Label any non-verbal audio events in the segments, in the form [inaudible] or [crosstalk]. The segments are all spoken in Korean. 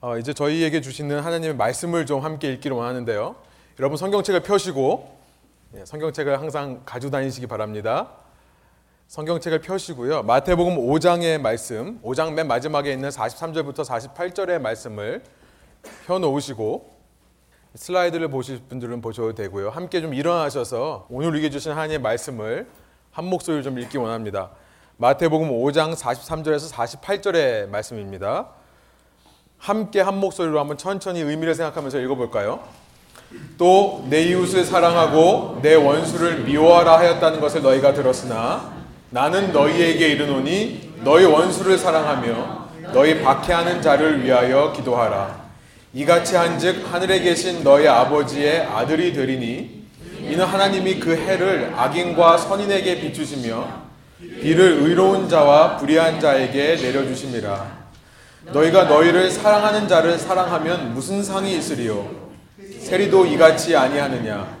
어, 이제 저희에게 주시는 하나님의 말씀을 좀 함께 읽기를 원하는데요. 여러분 성경책을 펴시고 예, 성경책을 항상 가지고 다니시기 바랍니다. 성경책을 펴시고요. 마태복음 5장의 말씀, 5장 맨 마지막에 있는 43절부터 48절의 말씀을 펴 놓으시고 슬라이드를 보실 분들은 보셔도 되고요. 함께 좀 일어나셔서 오늘 읽어 주신 하나님의 말씀을 한 목소리로 좀 읽기 원합니다. 마태복음 5장 43절에서 48절의 말씀입니다. 함께 한 목소리로 한번 천천히 의미를 생각하면서 읽어볼까요? 또 내 이웃을 사랑하고 내 원수를 미워하라 하였다는 것을 너희가 들었으나 나는 너희에게 이르노니 너희 원수를 사랑하며 너희 박해하는 자를 위하여 기도하라. 이같이 한즉 하늘에 계신 너희 아버지의 아들이 되리니 이는 하나님이 그 해를 악인과 선인에게 비추시며 비를 의로운 자와 불의한 자에게 내려주심이라. 너희가 너희를 사랑하는 자를 사랑하면 무슨 상이 있으리요? 세리도 이같이 아니하느냐?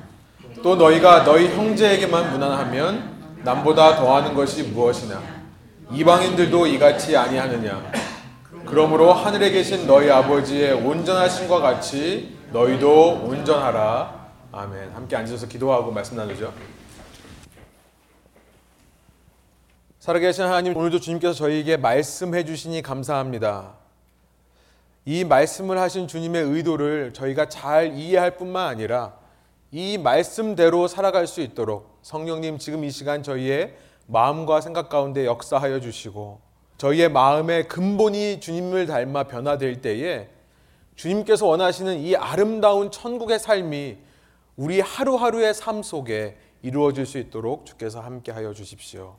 또 너희가 너희 형제에게만 무난하면 남보다 더하는 것이 무엇이냐? 이방인들도 이같이 아니하느냐? 그러므로 하늘에 계신 너희 아버지의 온전하심과 같이 너희도 온전하라. 아멘. 함께 앉으셔서 기도하고 말씀 나누죠. 살아계신 하나님, 오늘도 주님께서 저희에게 말씀해 주시니 감사합니다. 이 말씀을 하신 주님의 의도를 저희가 잘 이해할 뿐만 아니라 이 말씀대로 살아갈 수 있도록 성령님 지금 이 시간 저희의 마음과 생각 가운데 역사하여 주시고 저희의 마음의 근본이 주님을 닮아 변화될 때에 주님께서 원하시는 이 아름다운 천국의 삶이 우리 하루하루의 삶 속에 이루어질 수 있도록 주께서 함께 하여 주십시오.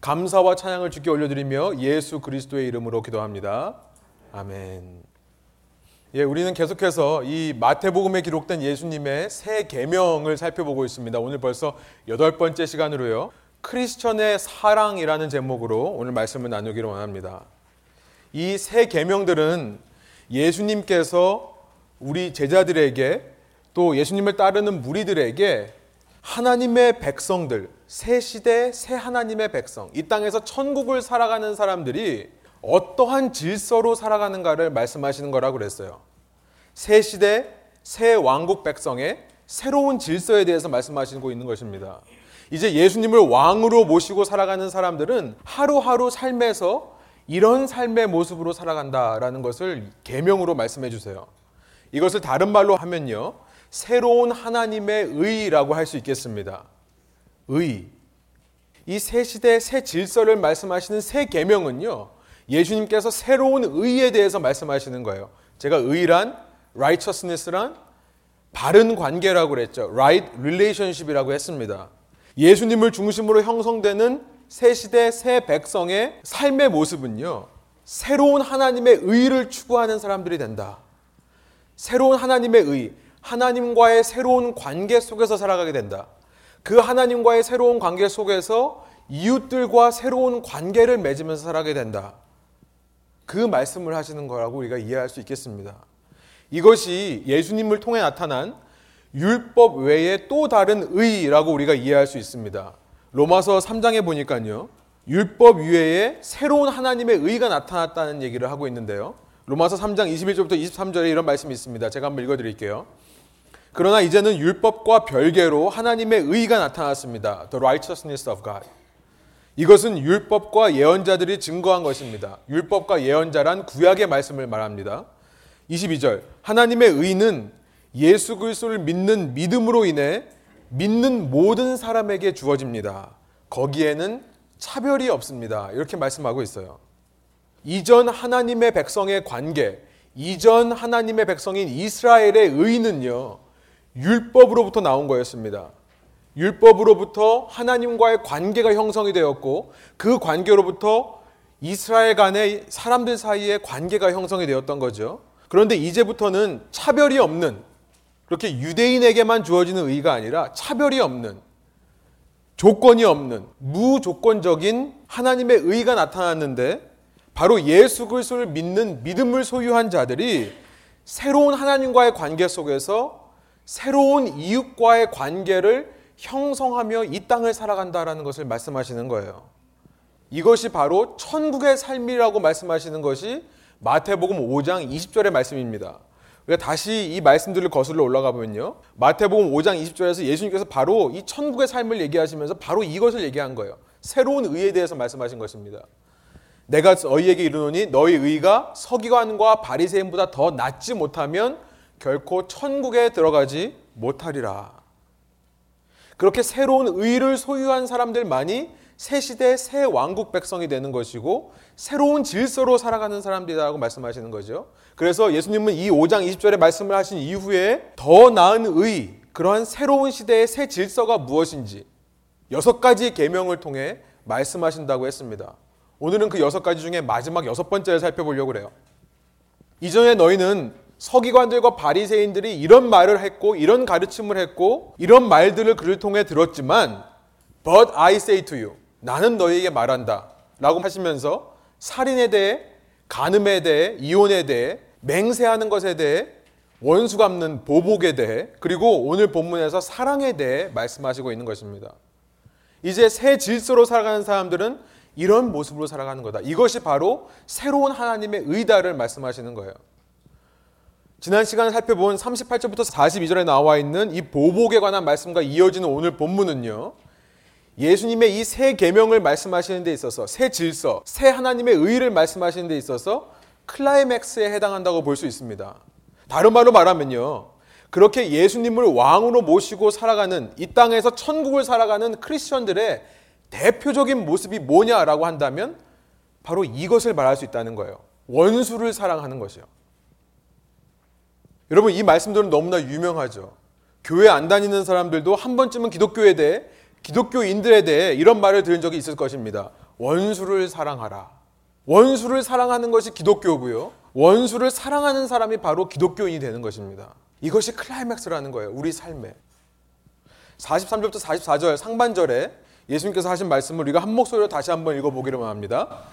감사와 찬양을 주께 올려드리며 예수 그리스도의 이름으로 기도합니다. 아멘. 예, 우리는 계속해서 이 마태복음에 기록된 예수님의 새 계명을 살펴보고 있습니다. 오늘 벌써 여덟 번째 시간으로요. 크리스천의 사랑이라는 제목으로 오늘 말씀을 나누기를 원합니다. 이 새 계명들은 예수님께서 우리 제자들에게 또 예수님을 따르는 무리들에게 하나님의 백성들, 새 시대 새 하나님의 백성, 이 땅에서 천국을 살아가는 사람들이 어떠한 질서로 살아가는가를 말씀하시는 거라고 그랬어요. 새 시대 새 왕국 백성의 새로운 질서에 대해서 말씀하시고 있는 것입니다. 이제 예수님을 왕으로 모시고 살아가는 사람들은 하루하루 삶에서 이런 삶의 모습으로 살아간다라는 것을 계명으로 말씀해 주세요. 이것을 다른 말로 하면요. 새로운 하나님의 의라고 할 수 있겠습니다. 의. 이 새 시대 새 질서를 말씀하시는 새 계명은요. 예수님께서 새로운 의에 대해서 말씀하시는 거예요. 제가 의란 righteousness란 바른 관계라고 그랬죠. right relationship이라고 했습니다. 예수님을 중심으로 형성되는 새 시대 새 백성의 삶의 모습은요. 새로운 하나님의 의를 추구하는 사람들이 된다. 새로운 하나님의 의, 하나님과의 새로운 관계 속에서 살아가게 된다. 그 하나님과의 새로운 관계 속에서 이웃들과 새로운 관계를 맺으면서 살아가게 된다. 그 말씀을 하시는 거라고 우리가 이해할 수 있겠습니다. 이것이 예수님을 통해 나타난 율법 외에 또 다른 의라고 우리가 이해할 수 있습니다. 로마서 3장에 보니까요. 율법 외에 새로운 하나님의 의가 나타났다는 얘기를 하고 있는데요. 로마서 3장 21절부터 23절에 이런 말씀이 있습니다. 제가 한번 읽어 드릴게요. 그러나 이제는 율법과 별개로 하나님의 의가 나타났습니다. The righteousness of God. 이것은 율법과 예언자들이 증거한 것입니다. 율법과 예언자란 구약의 말씀을 말합니다. 22절. 하나님의 의는 예수 그리스도를 믿는 믿음으로 인해 믿는 모든 사람에게 주어집니다. 거기에는 차별이 없습니다. 이렇게 말씀하고 있어요. 이전 하나님의 백성의 관계, 이전 하나님의 백성인 이스라엘의 의는요, 율법으로부터 나온 거였습니다. 율법으로부터 하나님과의 관계가 형성이 되었고 그 관계로부터 이스라엘 간의 사람들 사이의 관계가 형성이 되었던 거죠. 그런데 이제부터는 차별이 없는 그렇게 유대인에게만 주어지는 의가 아니라 차별이 없는 조건이 없는 무조건적인 하나님의 의가 나타났는데 바로 예수 그리스도를 믿는 믿음을 소유한 자들이 새로운 하나님과의 관계 속에서 새로운 이웃과의 관계를 형성하며 이 땅을 살아간다라는 것을 말씀하시는 거예요. 이것이 바로 천국의 삶이라고 말씀하시는 것이 마태복음 5장 20절의 말씀입니다. 우리가 다시 이 말씀들을 거슬러 올라가 보면요. 마태복음 5장 20절에서 예수님께서 바로 이 천국의 삶을 얘기하시면서 바로 이것을 얘기한 거예요. 새로운 의에 대해서 말씀하신 것입니다. 내가 너희에게 이르노니 너희 의가 서기관과 바리새인보다 더 낫지 못하면 결코 천국에 들어가지 못하리라. 그렇게 새로운 의를 소유한 사람들만이 새 시대 새 왕국 백성이 되는 것이고 새로운 질서로 살아가는 사람들이라고 말씀하시는 거죠. 그래서 예수님은 이 5장 20절에 말씀을 하신 이후에 더 나은 의, 그러한 새로운 시대의 새 질서가 무엇인지 여섯 가지 계명을 통해 말씀하신다고 했습니다. 오늘은 그 여섯 가지 중에 마지막 여섯 번째를 살펴보려고 그래요. 이전에 너희는 서기관들과 바리새인들이 이런 말을 했고 이런 가르침을 했고 이런 말들을 그를 통해 들었지만 but I say to you 나는 너희에게 말한다 라고 하시면서 살인에 대해 간음에 대해 이혼에 대해 맹세하는 것에 대해 원수 갚는 보복에 대해 그리고 오늘 본문에서 사랑에 대해 말씀하시고 있는 것입니다. 이제 새 질서로 살아가는 사람들은 이런 모습으로 살아가는 거다. 이것이 바로 새로운 하나님의 의다를 말씀하시는 거예요. 지난 시간에 살펴본 38절부터 42절에 나와 있는 이 보복에 관한 말씀과 이어지는 오늘 본문은요. 예수님의 이 새 계명을 말씀하시는 데 있어서 새 질서, 새 하나님의 의를 말씀하시는 데 있어서 클라이맥스에 해당한다고 볼 수 있습니다. 다른 말로 말하면요. 그렇게 예수님을 왕으로 모시고 살아가는 이 땅에서 천국을 살아가는 크리스천들의 대표적인 모습이 뭐냐라고 한다면 바로 이것을 말할 수 있다는 거예요. 원수를 사랑하는 것이요. 여러분 이 말씀들은 너무나 유명하죠. 교회 안 다니는 사람들도 한 번쯤은 기독교에 대해 기독교인들에 대해 이런 말을 들은 적이 있을 것입니다. 원수를 사랑하라. 원수를 사랑하는 것이 기독교고요. 원수를 사랑하는 사람이 바로 기독교인이 되는 것입니다. 이것이 클라이맥스라는 거예요. 우리 삶에. 43절부터 44절 상반절에 예수님께서 하신 말씀을 우리가 한 목소리로 다시 한번 읽어보기로 합니다.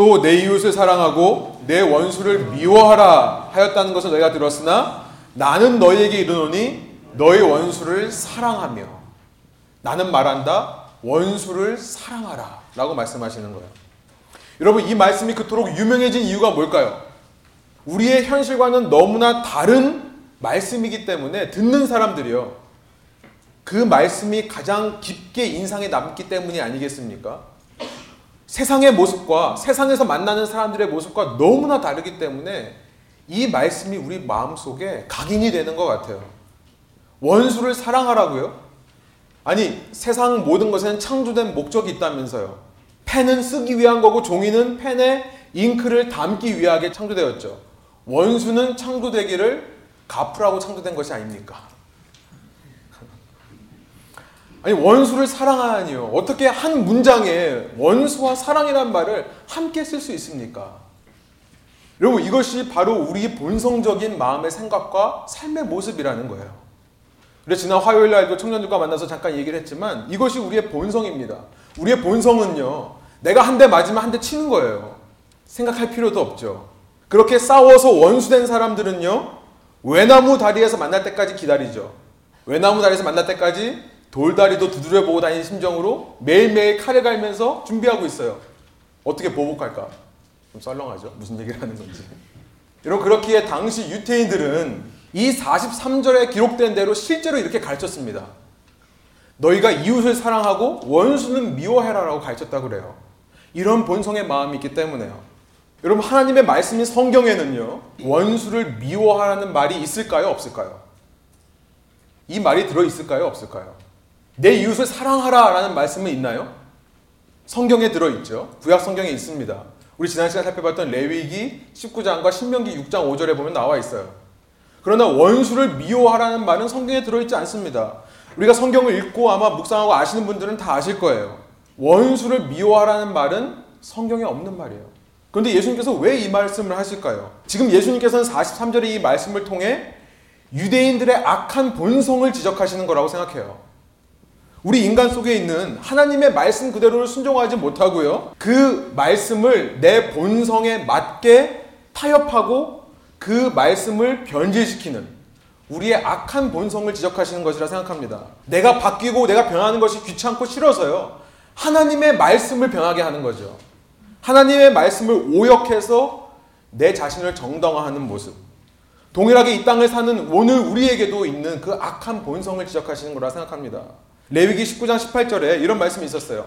또 내 이웃을 사랑하고 내 원수를 미워하라 하였다는 것을 너희가 들었으나 나는 너희에게 이르노니 너희 원수를 사랑하며 나는 말한다 원수를 사랑하라 라고 말씀하시는 거예요. 여러분 이 말씀이 그토록 유명해진 이유가 뭘까요? 우리의 현실과는 너무나 다른 말씀이기 때문에 듣는 사람들이요. 그 말씀이 가장 깊게 인상에 남기 때문이 아니겠습니까? 세상의 모습과 세상에서 만나는 사람들의 모습과 너무나 다르기 때문에 이 말씀이 우리 마음속에 각인이 되는 것 같아요. 원수를 사랑하라고요? 아니, 세상 모든 것에는 창조된 목적이 있다면서요. 펜은 쓰기 위한 거고 종이는 펜에 잉크를 담기 위하게 창조되었죠. 원수는 창조되기를 갚으라고 창조된 것이 아닙니까? 아니 원수를 사랑하니요. 어떻게 한 문장에 원수와 사랑이란 말을 함께 쓸 수 있습니까? 여러분 이것이 바로 우리 본성적인 마음의 생각과 삶의 모습이라는 거예요. 그래서 지난 화요일 날도 청년들과 만나서 잠깐 얘기를 했지만 이것이 우리의 본성입니다. 우리의 본성은요. 내가 한 대 맞으면 한 대 치는 거예요. 생각할 필요도 없죠. 그렇게 싸워서 원수된 사람들은요. 외나무 다리에서 만날 때까지 기다리죠. 외나무 다리에서 만날 때까지 돌다리도 두드려 보고 다니는 심정으로 매일매일 칼을 갈면서 준비하고 있어요. 어떻게 보복할까? 좀 썰렁하죠? 무슨 얘기를 하는 건지. 여러분, 그렇기에 당시 유태인들은 이 43절에 기록된 대로 실제로 이렇게 가르쳤습니다. 너희가 이웃을 사랑하고 원수는 미워해라라고 가르쳤다 그래요. 이런 본성의 마음이 있기 때문에요. 여러분, 하나님의 말씀인 성경에는요, 원수를 미워하라는 말이 있을까요? 없을까요? 이 말이 들어있을까요? 없을까요? 내 이웃을 사랑하라 라는 말씀은 있나요? 성경에 들어 있죠. 구약 성경에 있습니다. 우리 지난 시간 살펴봤던 레위기 19장과 신명기 6장 5절에 보면 나와 있어요. 그러나 원수를 미워하라는 말은 성경에 들어 있지 않습니다. 우리가 성경을 읽고 아마 묵상하고 아시는 분들은 다 아실 거예요. 원수를 미워하라는 말은 성경에 없는 말이에요. 그런데 예수님께서 왜 이 말씀을 하실까요? 지금 예수님께서는 43절의 이 말씀을 통해 유대인들의 악한 본성을 지적하시는 거라고 생각해요. 우리 인간 속에 있는 하나님의 말씀 그대로를 순종하지 못하고요. 그 말씀을 내 본성에 맞게 타협하고 그 말씀을 변질시키는 우리의 악한 본성을 지적하시는 것이라 생각합니다. 내가 바뀌고 내가 변하는 것이 귀찮고 싫어서요. 하나님의 말씀을 변하게 하는 거죠. 하나님의 말씀을 오역해서 내 자신을 정당화하는 모습. 동일하게 이 땅을 사는 오늘 우리에게도 있는 그 악한 본성을 지적하시는 거라 생각합니다. 레위기 19장 18절에 이런 말씀이 있었어요.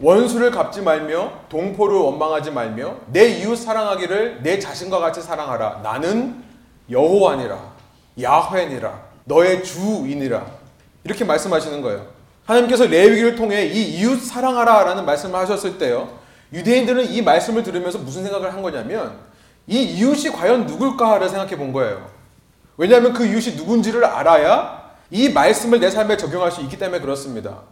원수를 갚지 말며 동포를 원망하지 말며 내 이웃 사랑하기를 내 자신과 같이 사랑하라. 나는 여호와니라. 야훼니라. 너의 주인이라. 이렇게 말씀하시는 거예요. 하나님께서 레위기를 통해 이 이웃 사랑하라라는 말씀을 하셨을 때요. 유대인들은 이 말씀을 들으면서 무슨 생각을 한 거냐면 이 이웃이 과연 누굴까를 생각해 본 거예요. 왜냐하면 그 이웃이 누군지를 알아야 이 말씀을 내 삶에 적용할 수 있기 때문에 그렇습니다.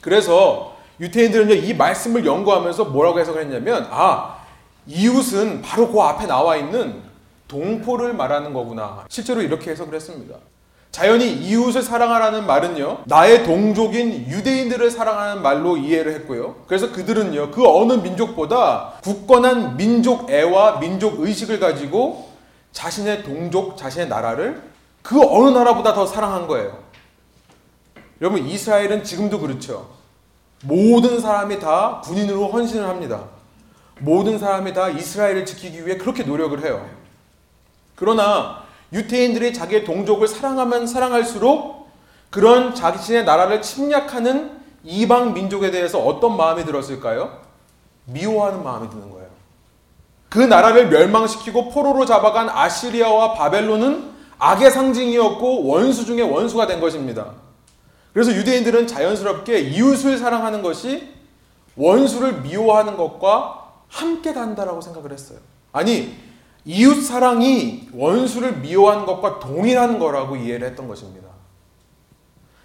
그래서 유태인들은 이 말씀을 연구하면서 뭐라고 해석을 했냐면 아 이웃은 바로 그 앞에 나와 있는 동포를 말하는 거구나. 실제로 이렇게 해석을 했습니다. 자연히 이웃을 사랑하라는 말은요, 나의 동족인 유대인들을 사랑하는 말로 이해를 했고요. 그래서 그들은요, 그 어느 민족보다 굳건한 민족 애와 민족 의식을 가지고 자신의 동족, 자신의 나라를 그 어느 나라보다 더 사랑한 거예요. 여러분, 이스라엘은 지금도 그렇죠. 모든 사람이 다 군인으로 헌신을 합니다. 모든 사람이 다 이스라엘을 지키기 위해 그렇게 노력을 해요. 그러나 유태인들이 자기의 동족을 사랑하면 사랑할수록 그런 자신의 나라를 침략하는 이방 민족에 대해서 어떤 마음이 들었을까요? 미워하는 마음이 드는 거예요. 그 나라를 멸망시키고 포로로 잡아간 아시리아와 바벨론은 악의 상징이었고 원수 중에 원수가 된 것입니다. 그래서 유대인들은 자연스럽게 이웃을 사랑하는 것이 원수를 미워하는 것과 함께 간다라고 생각을 했어요. 아니, 이웃 사랑이 원수를 미워하는 것과 동일한 거라고 이해를 했던 것입니다.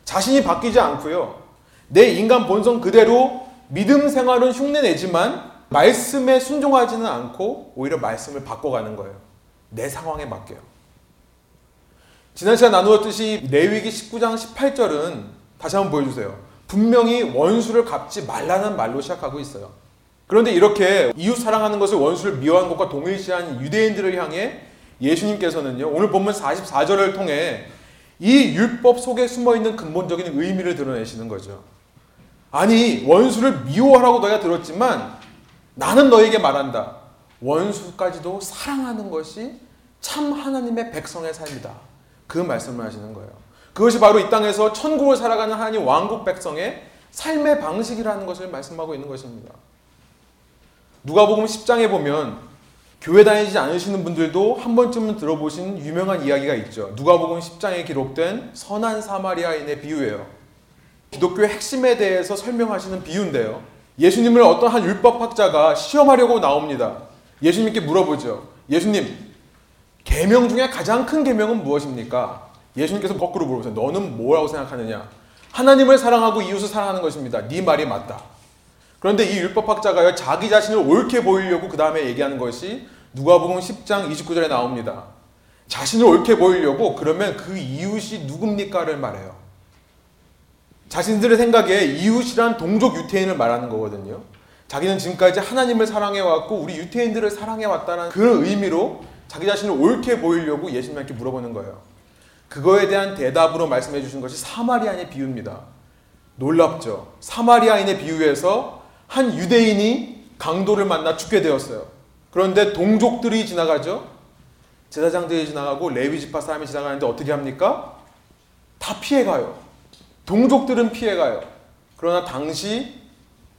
자신이 바뀌지 않고요. 내 인간 본성 그대로 믿음 생활은 흉내내지만 말씀에 순종하지는 않고 오히려 말씀을 바꿔가는 거예요. 내 상황에 맡겨요. 지난 시간 나누었듯이 레위기 19장 18절은 다시 한번 보여주세요. 분명히 원수를 갚지 말라는 말로 시작하고 있어요. 그런데 이렇게 이웃 사랑하는 것을 원수를 미워한 것과 동일시한 유대인들을 향해 예수님께서는요, 오늘 본문 44절을 통해 이 율법 속에 숨어 있는 근본적인 의미를 드러내시는 거죠. 아니, 원수를 미워하라고 너희가 들었지만 나는 너에게 말한다. 원수까지도 사랑하는 것이 참 하나님의 백성의 삶이다. 그 말씀을 하시는 거예요. 그것이 바로 이 땅에서 천국을 살아가는 하나님 왕국 백성의 삶의 방식이라는 것을 말씀하고 있는 것입니다. 누가복음 10장에 보면 교회 다니지 않으시는 분들도 한 번쯤은 들어보신 유명한 이야기가 있죠. 누가복음 10장에 기록된 선한 사마리아인의 비유예요. 기독교의 핵심에 대해서 설명하시는 비유인데요. 예수님을 어떤 한 율법학자가 시험하려고 나옵니다. 예수님께 물어보죠. 예수님, 계명 중에 가장 큰 계명은 무엇입니까? 예수님께서 거꾸로 물어보세요. 너는 뭐라고 생각하느냐? 하나님을 사랑하고 이웃을 사랑하는 것입니다. 네 말이 맞다. 그런데 이 율법학자가요, 자기 자신을 옳게 보이려고 그 다음에 얘기하는 것이 누가복음 10장 29절에 나옵니다. 자신을 옳게 보이려고 그러면 그 이웃이 누굽니까를 말해요. 자신들의 생각에 이웃이란 동족 유태인을 말하는 거거든요. 자기는 지금까지 하나님을 사랑해왔고 우리 유태인들을 사랑해왔다는 그런 의미로 자기 자신을 옳게 보이려고 예수님께 물어보는 거예요. 그거에 대한 대답으로 말씀해 주신 것이 사마리아인의 비유입니다. 놀랍죠? 사마리아인의 비유에서 한 유대인이 강도를 만나 죽게 되었어요. 그런데 동족들이 지나가죠. 제사장들이 지나가고 레위 지파 사람이 지나가는데 어떻게 합니까? 다 피해가요. 동족들은 피해가요. 그러나 당시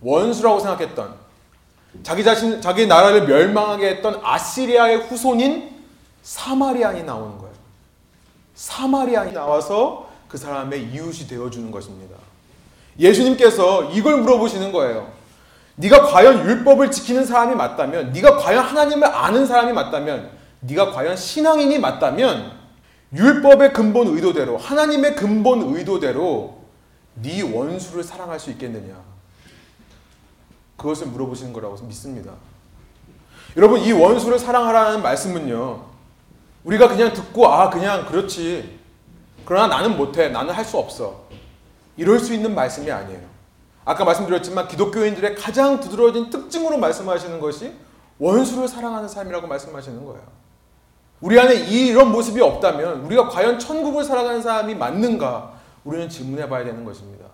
원수라고 생각했던 자기 자신 자기 나라를 멸망하게 했던 아시리아의 후손인 사마리아인이 나오는 거예요. 사마리아인이 나와서 그 사람의 이웃이 되어 주는 것입니다. 예수님께서 이걸 물어보시는 거예요. 네가 과연 율법을 지키는 사람이 맞다면, 네가 과연 하나님을 아는 사람이 맞다면, 네가 과연 신앙인이 맞다면 율법의 근본 의도대로 하나님의 근본 의도대로 네 원수를 사랑할 수 있겠느냐? 그것을 물어보시는 거라고 믿습니다. 여러분 이 원수를 사랑하라는 말씀은요. 우리가 그냥 듣고 아 그냥 그렇지. 그러나 나는 못해. 나는 할 수 없어. 이럴 수 있는 말씀이 아니에요. 아까 말씀드렸지만 기독교인들의 가장 두드러진 특징으로 말씀하시는 것이 원수를 사랑하는 삶이라고 말씀하시는 거예요. 우리 안에 이런 모습이 없다면 우리가 과연 천국을 살아가는 사람이 맞는가 우리는 질문해 봐야 되는 것입니다.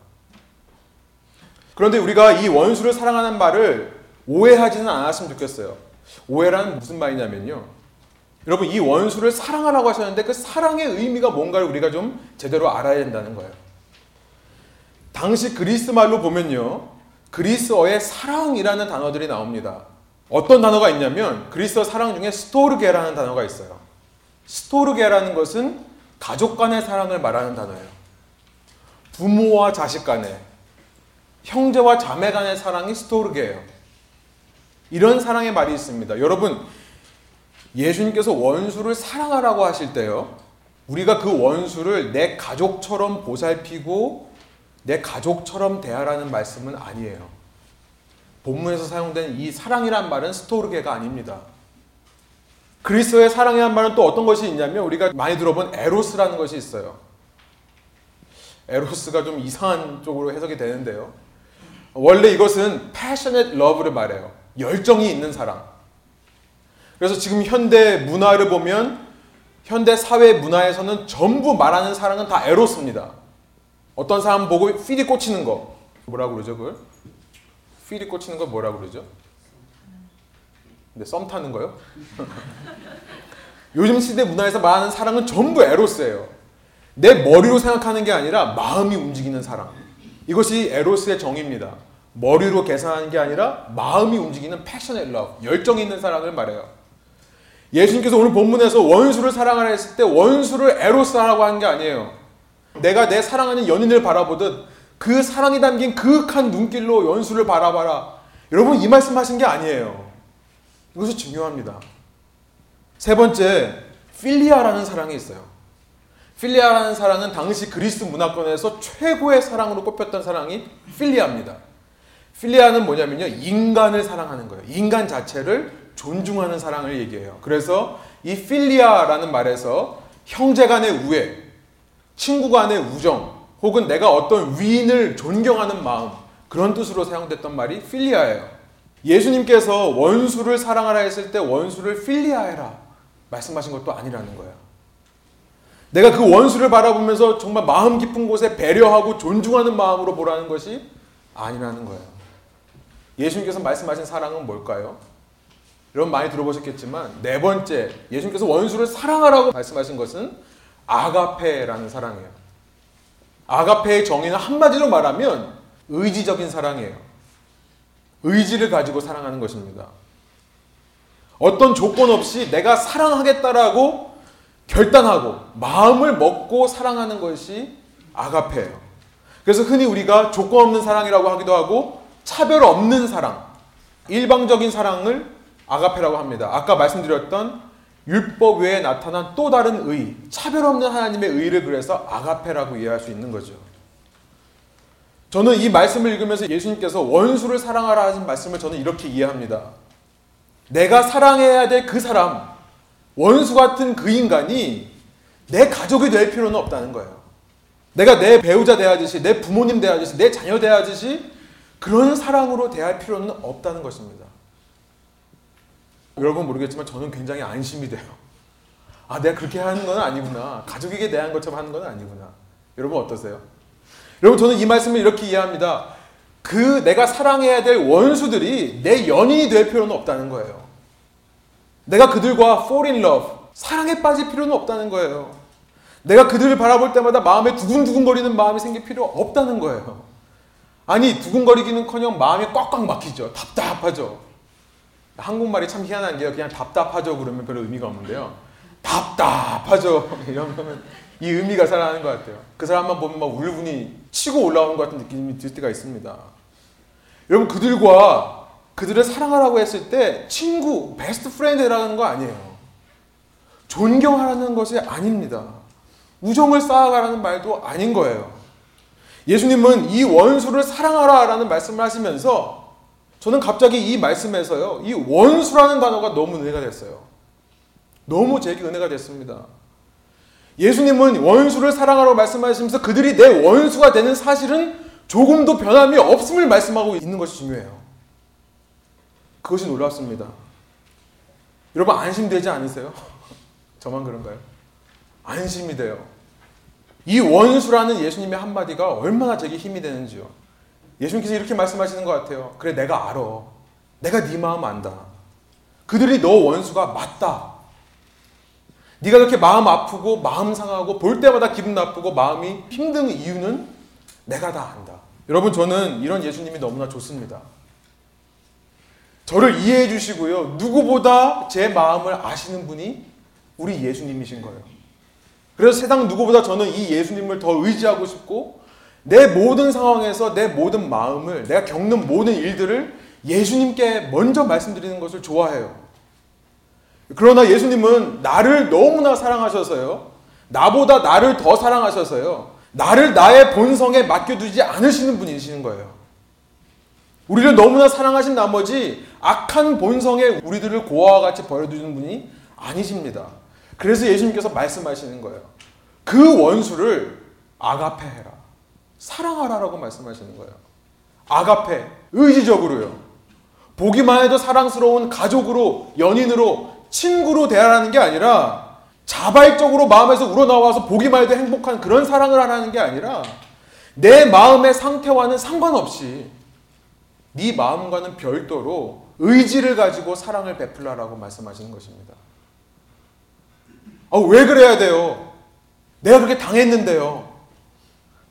그런데 우리가 이 원수를 사랑하는 말을 오해하지는 않았으면 좋겠어요. 오해란 무슨 말이냐면요. 여러분 이 원수를 사랑하라고 하셨는데 그 사랑의 의미가 뭔가를 우리가 좀 제대로 알아야 된다는 거예요. 당시 그리스 말로 보면요. 그리스어에 사랑이라는 단어들이 나옵니다. 어떤 단어가 있냐면 그리스어 사랑 중에 스토르게라는 단어가 있어요. 스토르게라는 것은 가족 간의 사랑을 말하는 단어예요. 부모와 자식 간의 형제와 자매 간의 사랑이 스토르게예요. 이런 사랑의 말이 있습니다. 여러분 예수님께서 원수를 사랑하라고 하실 때요. 우리가 그 원수를 내 가족처럼 보살피고 내 가족처럼 대하라는 말씀은 아니에요. 본문에서 사용된 이 사랑이란 말은 스토르게가 아닙니다. 그리스도의 사랑이란 말은 또 어떤 것이 있냐면 우리가 많이 들어본 에로스라는 것이 있어요. 에로스가 좀 이상한 쪽으로 해석이 되는데요. 원래 이것은 passionate love를 말해요. 열정이 있는 사랑. 그래서 지금 현대 문화를 보면 현대 사회 문화에서는 전부 말하는 사랑은 다 에로스입니다. 어떤 사람 보고 feel이 꽂히는 거 뭐라고 그러죠 그걸? feel이 꽂히는 거 뭐라고 그러죠? 근데 썸 타는 거요? [laughs] 요즘 시대 문화에서 말하는 사랑은 전부 에로스예요. 내 머리로 생각하는 게 아니라 마음이 움직이는 사랑. 이것이 에로스의 정의입니다. 머리로 계산하는 게 아니라 마음이 움직이는 passionate love, 열정 있는 사랑을 말해요. 예수님께서 오늘 본문에서 원수를 사랑하라 했을 때 원수를 에로스라고 하는 게 아니에요. 내가 내 사랑하는 연인을 바라보듯 그 사랑이 담긴 그윽한 눈길로 원수를 바라봐라. 여러분 이 말씀 하신 게 아니에요. 이것이 중요합니다. 세 번째, 필리아라는 사랑이 있어요. 필리아라는 사랑은 당시 그리스 문화권에서 최고의 사랑으로 꼽혔던 사랑이 필리아입니다. 필리아는 뭐냐면요. 인간을 사랑하는 거예요. 인간 자체를 존중하는 사랑을 얘기해요. 그래서 이 필리아라는 말에서 형제 간의 우애, 친구 간의 우정, 혹은 내가 어떤 위인을 존경하는 마음, 그런 뜻으로 사용됐던 말이 필리아예요. 예수님께서 원수를 사랑하라 했을 때 원수를 필리아해라 말씀하신 것도 아니라는 거예요. 내가 그 원수를 바라보면서 정말 마음 깊은 곳에 배려하고 존중하는 마음으로 보라는 것이 아니라는 거예요. 예수님께서 말씀하신 사랑은 뭘까요? 여러분 많이 들어보셨겠지만 네 번째 예수님께서 원수를 사랑하라고 말씀하신 것은 아가페라는 사랑이에요. 아가페의 정의는 한마디로 말하면 의지적인 사랑이에요. 의지를 가지고 사랑하는 것입니다. 어떤 조건 없이 내가 사랑하겠다라고 결단하고 마음을 먹고 사랑하는 것이 아가페예요. 그래서 흔히 우리가 조건 없는 사랑이라고 하기도 하고 차별 없는 사랑, 일방적인 사랑을 아가페라고 합니다. 아까 말씀드렸던 율법 외에 나타난 또 다른 의, 차별 없는 하나님의 의를 그래서 아가페라고 이해할 수 있는 거죠. 저는 이 말씀을 읽으면서 예수님께서 원수를 사랑하라 하신 말씀을 저는 이렇게 이해합니다. 내가 사랑해야 될 그 사람, 원수 같은 그 인간이 내 가족이 될 필요는 없다는 거예요. 내가 내 배우자 대하듯이, 내 부모님 대하듯이, 내 자녀 대하듯이 그런 사랑으로 대할 필요는 없다는 것입니다. 여러분 모르겠지만 저는 굉장히 안심이 돼요. 아, 내가 그렇게 하는 건 아니구나. 가족에게 대한 것처럼 하는 건 아니구나. 여러분 어떠세요? 여러분 저는 이 말씀을 이렇게 이해합니다. 그 내가 사랑해야 될 원수들이 내 연인이 될 필요는 없다는 거예요. 내가 그들과 fall in love, 사랑에 빠질 필요는 없다는 거예요. 내가 그들을 바라볼 때마다 마음에 두근두근거리는 마음이 생길 필요 없다는 거예요. 아니 두근거리기는커녕 마음이 꽉꽉 막히죠. 답답하죠. 한국말이 참 희한한 게요. 그냥 답답하죠 그러면 별로 의미가 없는데요. 답답하죠 [laughs] 이러면 이 의미가 살아나는 것 같아요. 그 사람만 보면 막 울분이 치고 올라오는 것 같은 느낌이 들 때가 있습니다. 여러분 그들과 그들을 사랑하라고 했을 때 친구, 베스트 프렌드라는 거 아니에요. 존경하라는 것이 아닙니다. 우정을 쌓아가라는 말도 아닌 거예요. 예수님은 이 원수를 사랑하라라는 말씀을 하시면서 저는 갑자기 이 말씀에서요, 이 원수라는 단어가 너무 은혜가 됐어요. 너무 제게 은혜가 됐습니다. 예수님은 원수를 사랑하라고 말씀하시면서 그들이 내 원수가 되는 사실은 조금도 변함이 없음을 말씀하고 있는 것이 중요해요. 그것이 놀랍습니다. 여러분 안심되지 않으세요? [laughs] 저만 그런가요? 안심이 돼요. 이 원수라는 예수님의 한마디가 얼마나 제게 힘이 되는지요. 예수님께서 이렇게 말씀하시는 것 같아요. 그래 내가 알아. 내가 네 마음 안다. 그들이 너 원수가 맞다. 네가 그렇게 마음 아프고 마음 상하고 볼 때마다 기분 나쁘고 마음이 힘든 이유는 내가 다 안다. 여러분 저는 이런 예수님이 너무나 좋습니다. 저를 이해해 주시고요. 누구보다 제 마음을 아시는 분이 우리 예수님이신 거예요. 그래서 세상 누구보다 저는 이 예수님을 더 의지하고 싶고 내 모든 상황에서 내 모든 마음을 내가 겪는 모든 일들을 예수님께 먼저 말씀드리는 것을 좋아해요. 그러나 예수님은 나를 너무나 사랑하셔서요. 나보다 나를 더 사랑하셔서요. 나를 나의 본성에 맡겨두지 않으시는 분이시는 거예요. 우리를 너무나 사랑하신 나머지 악한 본성에 우리들을 고아와 같이 버려두는 분이 아니십니다. 그래서 예수님께서 말씀하시는 거예요. 그 원수를 아가페 해라. 사랑하라라고 말씀하시는 거예요. 아가페, 의지적으로요. 보기만 해도 사랑스러운 가족으로, 연인으로, 친구로 대하라는 게 아니라 자발적으로 마음에서 우러나와서 보기만 해도 행복한 그런 사랑을 하라는 게 아니라 내 마음의 상태와는 상관없이 네 마음과는 별도로 의지를 가지고 사랑을 베풀라라고 말씀하시는 것입니다. 아, 왜 그래야 돼요? 내가 그렇게 당했는데요.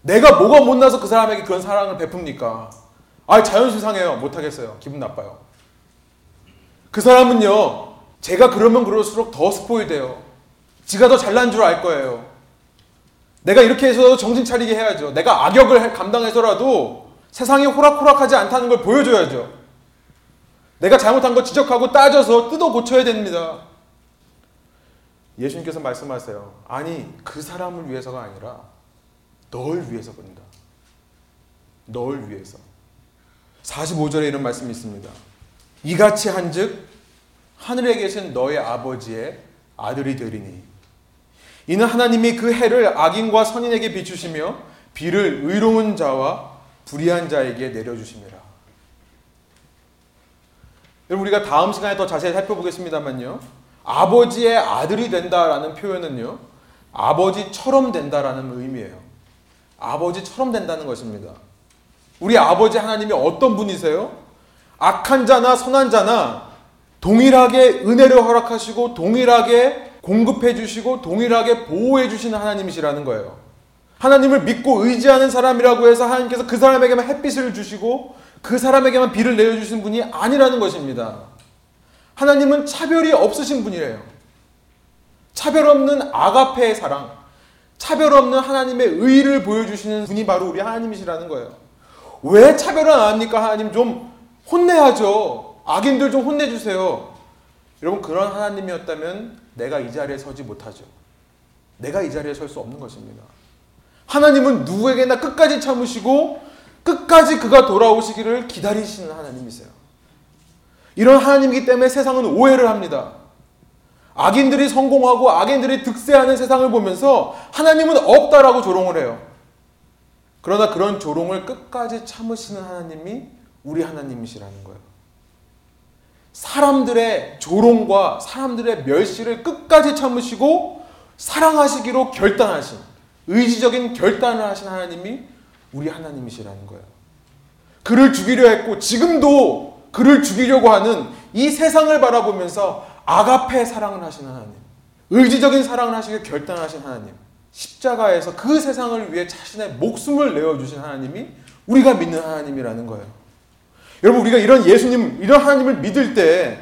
내가 뭐가 못나서 그 사람에게 그런 사랑을 베풉니까? 아, 자존심 상해요. 못하겠어요. 기분 나빠요. 그 사람은요, 제가 그러면 그럴수록 더 스포일 돼요. 지가 더 잘난 줄 알 거예요. 내가 이렇게 해서 정신 차리게 해야죠. 내가 악역을 감당해서라도 세상이 호락호락하지 않다는 걸 보여줘야죠. 내가 잘못한 거 지적하고 따져서 뜯어 고쳐야 됩니다. 예수님께서 말씀하세요. 아니, 그 사람을 위해서가 아니라 널 위해서 그런다. 널 위해서. 45절에 이런 말씀이 있습니다. 이같이 한즉 하늘에 계신 너의 아버지의 아들이 되리니 이는 하나님이 그 해를 악인과 선인에게 비추시며 비를 의로운 자와 불의한 자에게 내려주심이라. 여러분 우리가 다음 시간에 더 자세히 살펴보겠습니다만요. 아버지의 아들이 된다라는 표현은요. 아버지처럼 된다라는 의미예요. 아버지처럼 된다는 것입니다. 우리 아버지 하나님이 어떤 분이세요? 악한 자나 선한 자나 동일하게 은혜를 허락하시고 동일하게 공급해 주시고 동일하게 보호해 주시는 하나님이시라는 거예요. 하나님을 믿고 의지하는 사람이라고 해서 하나님께서 그 사람에게만 햇빛을 주시고 그 사람에게만 비를 내려주신 분이 아니라는 것입니다. 하나님은 차별이 없으신 분이래요. 차별 없는 아가페의 사랑, 차별 없는 하나님의 의를 보여주시는 분이 바로 우리 하나님이시라는 거예요. 왜 차별을 안 합니까? 하나님 좀 혼내야죠. 악인들 좀 혼내주세요. 여러분, 그런 하나님이었다면 내가 이 자리에 서지 못하죠. 내가 이 자리에 설 수 없는 것입니다. 하나님은 누구에게나 끝까지 참으시고 끝까지 그가 돌아오시기를 기다리시는 하나님이세요. 이런 하나님이기 때문에 세상은 오해를 합니다. 악인들이 성공하고 악인들이 득세하는 세상을 보면서 하나님은 없다라고 조롱을 해요. 그러나 그런 조롱을 끝까지 참으시는 하나님이 우리 하나님이시라는 거예요. 사람들의 조롱과 사람들의 멸시를 끝까지 참으시고 사랑하시기로 결단하신 의지적인 결단을 하신 하나님이 우리 하나님이시라는 거예요. 그를 죽이려 했고 지금도 그를 죽이려고 하는 이 세상을 바라보면서 아가페 사랑을 하시는 하나님. 의지적인 사랑을 하시길 결단하신 하나님. 십자가에서 그 세상을 위해 자신의 목숨을 내어주신 하나님이 우리가 믿는 하나님이라는 거예요. 여러분, 우리가 이런 예수님, 이런 하나님을 믿을 때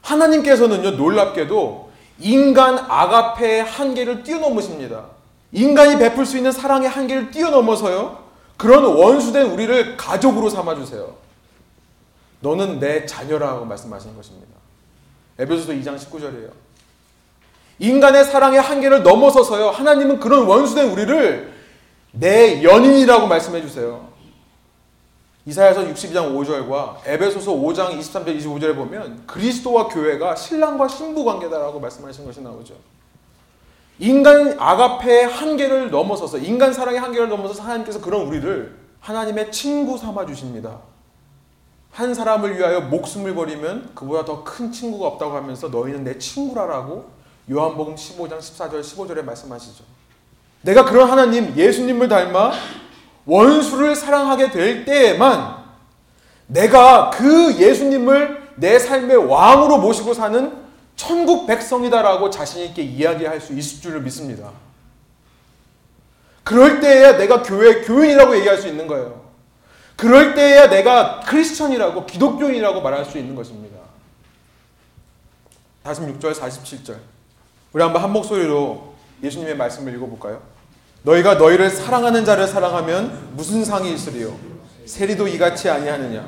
하나님께서는요, 놀랍게도 인간 아가페의 한계를 뛰어넘으십니다. 인간이 베풀 수 있는 사랑의 한계를 뛰어넘어서요, 그런 원수된 우리를 가족으로 삼아주세요. 너는 내 자녀라고 말씀하시는 것입니다. 에베소서 2장 19절이에요. 인간의 사랑의 한계를 넘어서서요. 하나님은 그런 원수된 우리를 내 연인이라고 말씀해 주세요. 이사야서 62장 5절과 에베소서 5장 23절 25절에 보면 그리스도와 교회가 신랑과 신부 관계다라고 말씀하신 것이 나오죠. 인간 아가페의 한계를 넘어서서 인간 사랑의 한계를 넘어서서 하나님께서 그런 우리를 하나님의 친구 삼아 주십니다. 한 사람을 위하여 목숨을 버리면 그보다 더 큰 친구가 없다고 하면서 너희는 내 친구라라고 요한복음 15장 14절 15절에 말씀하시죠. 내가 그런 하나님 예수님을 닮아 원수를 사랑하게 될 때에만 내가 그 예수님을 내 삶의 왕으로 모시고 사는 천국 백성이다라고 자신있게 이야기할 수 있을 줄을 믿습니다. 그럴 때에야 내가 교회 교인이라고 얘기할 수 있는 거예요. 그럴 때에야 내가 크리스천이라고 기독교인이라고 말할 수 있는 것입니다. 46절, 47절. 우리 한번 한 목소리로 예수님의 말씀을 읽어볼까요? 너희가 너희를 사랑하는 자를 사랑하면 무슨 상이 있으리요? 세리도 이같이 아니하느냐?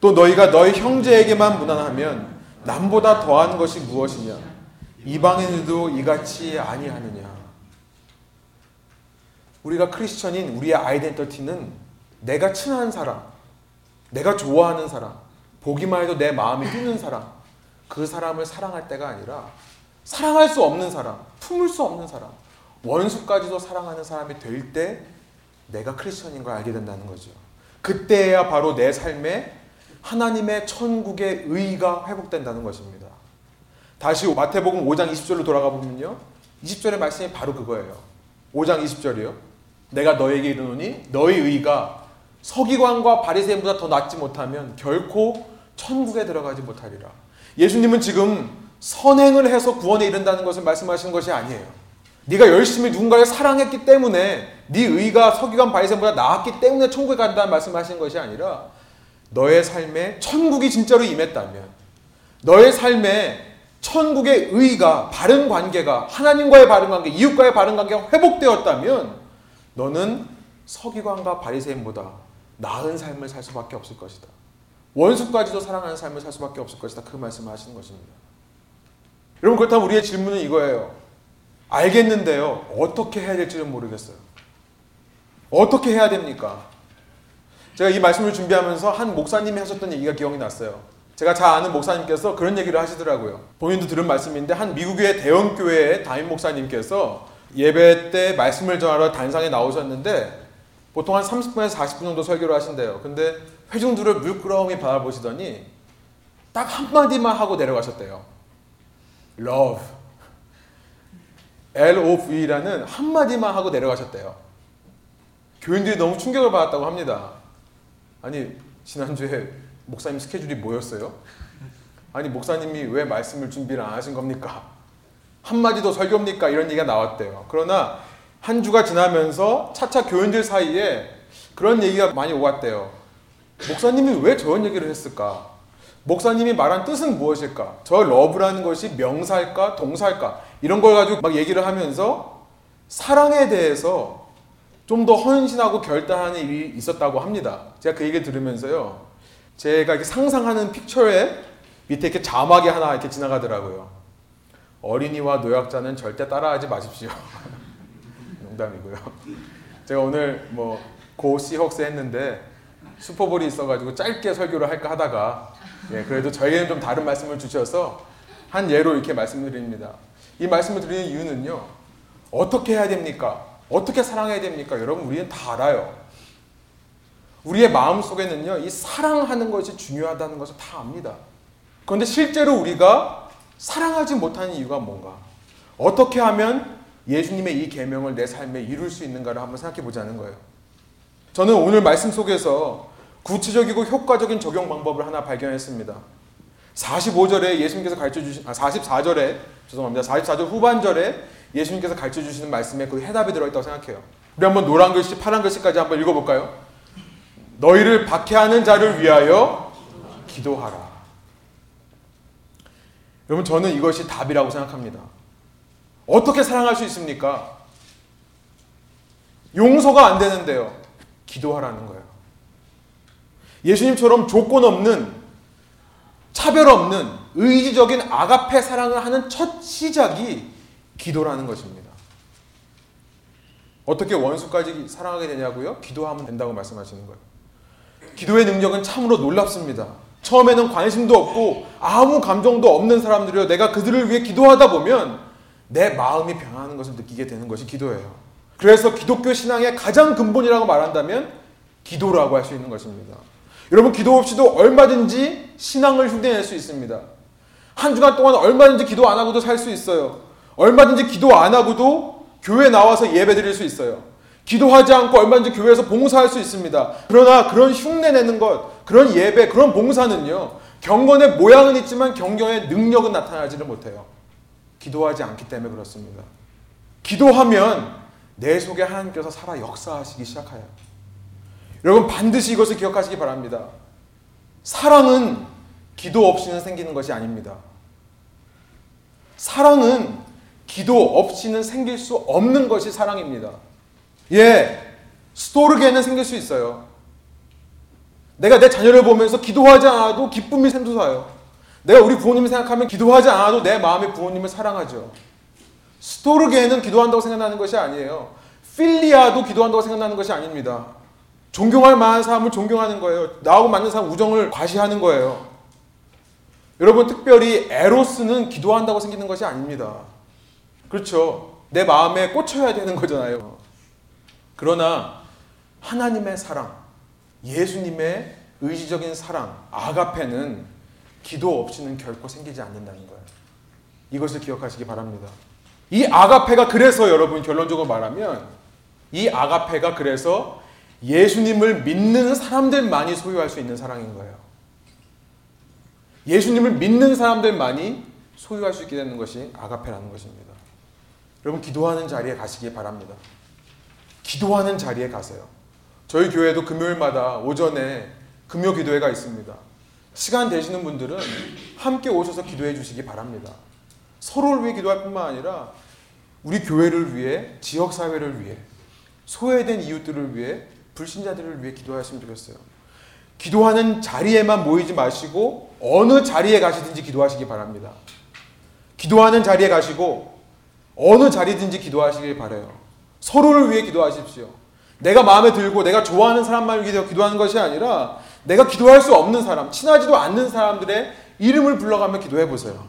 또 너희가 너희 형제에게만 무난하면 남보다 더한 것이 무엇이냐? 이방인들도 이같이 아니하느냐? 우리가 크리스천인 우리의 아이덴티티는 내가 친한 사람, 내가 좋아하는 사람, 보기만 해도 내 마음이 뛰는 사람, 그 사람을 사랑할 때가 아니라 사랑할 수 없는 사람, 품을 수 없는 사람, 원수까지도 사랑하는 사람이 될 때 내가 크리스천인 걸 알게 된다는 거죠. 그때야 바로 내 삶에 하나님의 천국의 의가 회복된다는 것입니다. 다시 마태복음 5장 20절로 돌아가 보면요. 20절의 말씀이 바로 그거예요. 5장 20절이요. 내가 너에게 이르노니 너희 의가 서기관과 바리새인보다 더 낫지 못하면 결코 천국에 들어가지 못하리라. 예수님은 지금 선행을 해서 구원에 이른다는 것을 말씀하시는 것이 아니에요. 네가 열심히 누군가를 사랑했기 때문에 네 의가 서기관 바리새인보다 나았기 때문에 천국에 간다는 말씀하시는 것이 아니라 너의 삶에 천국이 진짜로 임했다면 너의 삶에 천국의 의가 바른 관계가 하나님과의 바른 관계, 이웃과의 바른 관계가 회복되었다면 너는 서기관과 바리새인보다 나은 삶을 살 수밖에 없을 것이다. 원수까지도 사랑하는 삶을 살 수밖에 없을 것이다. 그 말씀을 하시는 것입니다. 여러분 그렇다면 우리의 질문은 이거예요. 알겠는데요. 어떻게 해야 될지는 모르겠어요. 어떻게 해야 됩니까? 제가 이 말씀을 준비하면서 한 목사님이 하셨던 얘기가 기억이 났어요. 제가 잘 아는 목사님께서 그런 얘기를 하시더라고요. 본인도 들은 말씀인데 한 미국의 대형 교회의 담임 목사님께서 예배 때 말씀을 전하러 단상에 나오셨는데 보통 한 30분에서 40분 정도 설교를 하신대요. 근데 회중들을 물끄러미 바라보시더니 딱 한마디만 하고 내려가셨대요. love. L-O-V라는 한마디만 하고 내려가셨대요. 교인들이 너무 충격을 받았다고 합니다. 아니, 지난주에 목사님 스케줄이 뭐였어요? 아니, 목사님이 왜 말씀을 준비를 안 하신 겁니까? 한마디도 설교입니까? 이런 얘기가 나왔대요. 그러나 한 주가 지나면서 차차 교인들 사이에 그런 얘기가 많이 오갔대요. 목사님이 왜 저런 얘기를 했을까? 목사님이 말한 뜻은 무엇일까? 저 러브라는 것이 명사일까? 동사일까? 이런 걸 가지고 막 얘기를 하면서 사랑에 대해서 좀 더 헌신하고 결단하는 일이 있었다고 합니다. 제가 그 얘기를 들으면서요. 제가 이렇게 상상하는 픽처에 밑에 이렇게 자막이 하나 이렇게 지나가더라고요. 어린이와 노약자는 절대 따라하지 마십시오. [laughs] 농담이고요. [laughs] 제가 오늘 뭐 고 시헉스 했는데 슈퍼볼이 있어가지고 짧게 설교를 할까 하다가 예, 그래도 저에게는 좀 다른 말씀을 주셔서 한 예로 이렇게 말씀을 드립니다. 이 말씀을 드리는 이유는요. 어떻게 해야 됩니까? 어떻게 사랑해야 됩니까? 여러분 우리는 다 알아요. 우리의 마음 속에는요. 이 사랑하는 것이 중요하다는 것을 다 압니다. 그런데 실제로 우리가 사랑하지 못하는 이유가 뭔가? 어떻게 하면 예수님의 이 계명을 내 삶에 이룰 수 있는가를 한번 생각해 보자는 거예요. 저는 오늘 말씀 속에서 구체적이고 효과적인 적용 방법을 하나 발견했습니다. 45절에 예수님께서 가르쳐 주신 아 44절에 죄송합니다. 44절 후반절에 예수님께서 가르쳐 주시는 말씀에 그 해답이 들어 있다고 생각해요. 우리 한번 노란 글씨, 파란 글씨까지 한번 읽어 볼까요? 너희를 박해하는 자를 위하여 기도하라. 여러분 저는 이것이 답이라고 생각합니다. 어떻게 사랑할 수 있습니까? 용서가 안 되는데요. 기도하라는 거예요. 예수님처럼 조건 없는 차별 없는 의지적인 아가페 사랑을 하는 첫 시작이 기도라는 것입니다. 어떻게 원수까지 사랑하게 되냐고요? 기도하면 된다고 말씀하시는 거예요. 기도의 능력은 참으로 놀랍습니다. 처음에는 관심도 없고 아무 감정도 없는 사람들이요. 내가 그들을 위해 기도하다 보면 내 마음이 변하는 것을 느끼게 되는 것이 기도예요. 그래서 기독교 신앙의 가장 근본이라고 말한다면 기도라고 할 수 있는 것입니다. 여러분 기도 없이도 얼마든지 신앙을 흉내낼 수 있습니다. 한 주간 동안 얼마든지 기도 안 하고도 살 수 있어요. 얼마든지 기도 안 하고도 교회 나와서 예배 드릴 수 있어요. 기도하지 않고 얼마든지 교회에서 봉사할 수 있습니다. 그러나 그런 흉내 내는 것, 그런 예배, 그런 봉사는요. 경건의 모양은 있지만 경건의 능력은 나타나지를 못해요. 기도하지 않기 때문에 그렇습니다. 기도하면 내 속에 하나님께서 살아 역사하시기 시작해요. 여러분 반드시 이것을 기억하시기 바랍니다. 사랑은 기도 없이는 생기는 것이 아닙니다. 사랑은 기도 없이는 생길 수 없는 것이 사랑입니다. 예, 스토르게는 생길 수 있어요. 내가 내 자녀를 보면서 기도하지 않아도 기쁨이 샘솟아요. 내가 우리 부모님을 생각하면 기도하지 않아도 내 마음이 부모님을 사랑하죠. 스토르게는 기도한다고 생각나는 것이 아니에요. 필리아도 기도한다고 생각나는 것이 아닙니다. 존경할 만한 사람을 존경하는 거예요. 나하고 맞는 사람 우정을 과시하는 거예요. 여러분 특별히 에로스는 기도한다고 생기는 것이 아닙니다. 그렇죠. 내 마음에 꽂혀야 되는 거잖아요. 그러나 하나님의 사랑, 예수님의 의지적인 사랑, 아가페는 기도 없이는 결코 생기지 않는다는 거예요. 이것을 기억하시기 바랍니다. 이 아가페가 그래서 여러분 결론적으로 말하면 이 아가페가 그래서 예수님을 믿는 사람들만이 소유할 수 있는 사랑인 거예요. 예수님을 믿는 사람들만이 소유할 수 있게 되는 것이 아가페라는 것입니다. 여러분 기도하는 자리에 가시기 바랍니다. 기도하는 자리에 가세요. 저희 교회도 금요일마다 오전에 금요 기도회가 있습니다. 시간 되시는 분들은 함께 오셔서 기도해 주시기 바랍니다. 서로를 위해 기도할 뿐만 아니라 우리 교회를 위해, 지역 사회를 위해, 소외된 이웃들을 위해, 불신자들을 위해 기도하시면 좋겠어요. 기도하는 자리에만 모이지 마시고 어느 자리에 가시든지 기도하시기 바랍니다. 기도하는 자리에 가시고 어느 자리든지 기도하시길 바래요. 서로를 위해 기도하십시오. 내가 마음에 들고 내가 좋아하는 사람만 위해 기도하는 것이 아니라 내가 기도할 수 없는 사람, 친하지도 않는 사람들의 이름을 불러가며 기도해 보세요.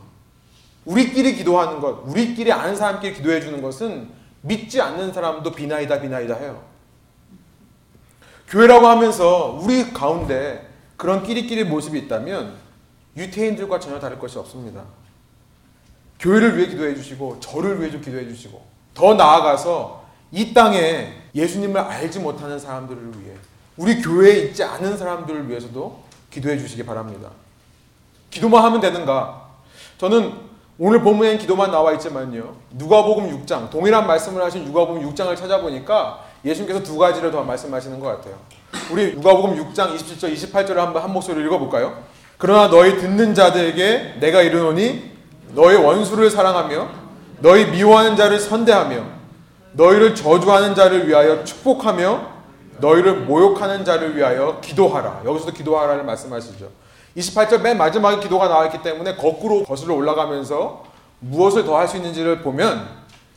우리끼리 기도하는 것, 우리끼리 아는 사람끼리 기도해 주는 것은 믿지 않는 사람도 비나이다 비나이다 해요. 교회라고 하면서 우리 가운데 그런 끼리끼리 모습이 있다면 유태인들과 전혀 다를 것이 없습니다. 교회를 위해 기도해 주시고 저를 위해 좀 기도해 주시고 더 나아가서 이 땅에 예수님을 알지 못하는 사람들을 위해 우리 교회에 있지 않은 사람들을 위해서도 기도해 주시기 바랍니다. 기도만 하면 되는가? 저는 오늘 본문엔 기도만 나와 있지만요. 누가복음 6장 동일한 말씀을 하신 누가복음 6장을 찾아보니까 예수님께서 두 가지를 더 말씀하시는 것 같아요. 우리 누가복음 6장 27절 28절을 한번 한 목소리로 읽어볼까요? 그러나 너희 듣는 자들에게 내가 이르노니 너희 원수를 사랑하며 너희 미워하는 자를 선대하며 너희를 저주하는 자를 위하여 축복하며 너희를 모욕하는 자를 위하여 기도하라. 여기서도 기도하라를 말씀하시죠. 28절 맨 마지막에 기도가 나와 있기 때문에 거꾸로 거슬러 올라가면서 무엇을 더 할 수 있는지를 보면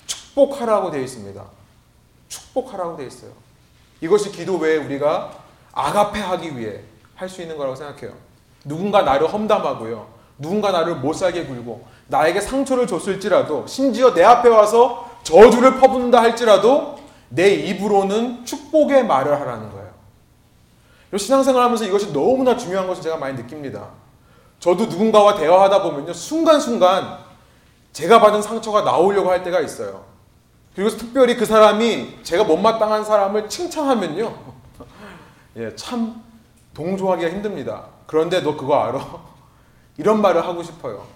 축복하라고 되어 있습니다. 축복하라고 되어 있어요. 이것이 기도 외에 우리가 아가페 하기 위해 할 수 있는 거라고 생각해요. 누군가 나를 험담하고요. 누군가 나를 못 살게 굴고 나에게 상처를 줬을지라도 심지어 내 앞에 와서 저주를 퍼붓는다 할지라도 내 입으로는 축복의 말을 하라는 거예요. 신앙생활 하면서 이것이 너무나 중요한 것을 제가 많이 느낍니다. 저도 누군가와 대화하다 보면요. 순간순간 제가 받은 상처가 나오려고 할 때가 있어요. 그리고 특별히 그 사람이 제가 못마땅한 사람을 칭찬하면요. [laughs] 예, 참 동조하기가 힘듭니다. 그런데 너 그거 알아? [laughs] 이런 말을 하고 싶어요.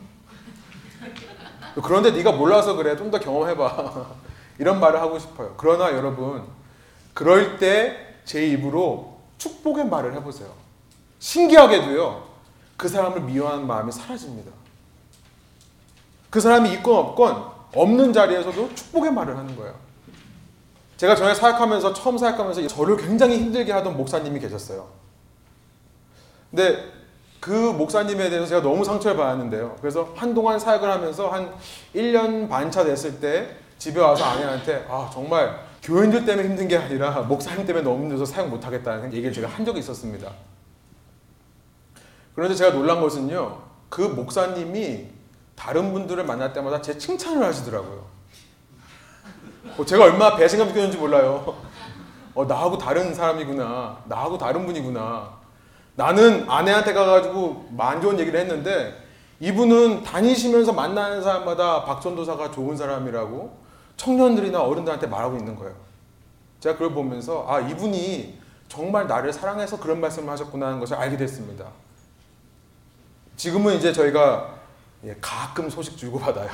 그런데 네가 몰라서 그래. 좀 더 경험해봐. [laughs] 이런 말을 하고 싶어요. 그러나 여러분, 그럴 때 제 입으로 축복의 말을 해보세요. 신기하게도요, 그 사람을 미워하는 마음이 사라집니다. 그 사람이 있건 없건 없는 자리에서도 축복의 말을 하는 거예요. 제가 전에 사역하면서 처음 사역하면서 저를 굉장히 힘들게 하던 목사님이 계셨어요. 근데 그 목사님에 대해서 제가 너무 상처를 받았는데요. 그래서 한동안 사역을 하면서 한 1년 반 차 됐을 때 집에 와서 아내한테 아 정말 교인들 때문에 힘든 게 아니라 목사님 때문에 너무 힘들어서 사역 못하겠다는 얘기를 제가 한 적이 있었습니다. 그런데 제가 놀란 것은요. 그 목사님이 다른 분들을 만날 때마다 제 칭찬을 하시더라고요. 어, 제가 얼마나 배신감 느꼈는지 몰라요. 어, 나하고 다른 사람이구나. 나하고 다른 분이구나. 나는 아내한테 가가지고 만 좋은 얘기를 했는데 이분은 다니시면서 만나는 사람마다 박전도사가 좋은 사람이라고 청년들이나 어른들한테 말하고 있는 거예요. 제가 그걸 보면서 아 이분이 정말 나를 사랑해서 그런 말씀을 하셨구나 하는 것을 알게 됐습니다. 지금은 이제 저희가 예, 가끔 소식 주고 받아요.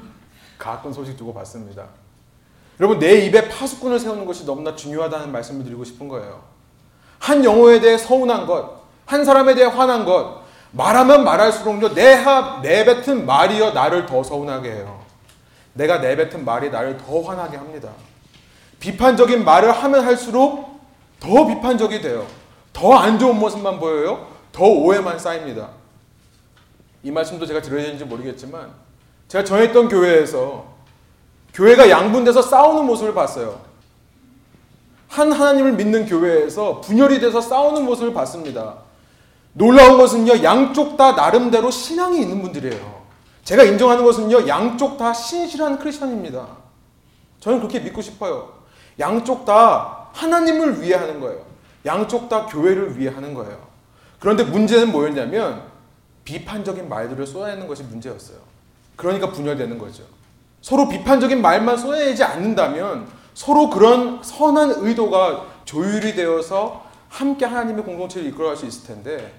[laughs] 가끔 소식 주고 받습니다. 여러분 내 입에 파수꾼을 세우는 것이 너무나 중요하다는 말씀을 드리고 싶은 거예요. 한 영혼에 대해 서운한 것, 한 사람에 대해 화난 것, 말하면 말할수록요 내하 내뱉은 말이여 나를 더 서운하게 해요. 내가 내뱉은 말이 나를 더 화나게 합니다. 비판적인 말을 하면 할수록 더 비판적이 돼요. 더 안 좋은 모습만 보여요. 더 오해만 쌓입니다. 이 말씀도 제가 드려야 되는지 모르겠지만 제가 전했던 교회에서 교회가 양분돼서 싸우는 모습을 봤어요. 한 하나님을 믿는 교회에서 분열이 돼서 싸우는 모습을 봤습니다. 놀라운 것은요, 양쪽 다 나름대로 신앙이 있는 분들이에요. 제가 인정하는 것은요, 양쪽 다 신실한 크리스천입니다. 저는 그렇게 믿고 싶어요. 양쪽 다 하나님을 위해 하는 거예요. 양쪽 다 교회를 위해 하는 거예요. 그런데 문제는 뭐였냐면 비판적인 말들을 쏟아내는 것이 문제였어요. 그러니까 분열되는 거죠. 서로 비판적인 말만 쏟아내지 않는다면 서로 그런 선한 의도가 조율이 되어서 함께 하나님의 공동체를 이끌어갈 수 있을 텐데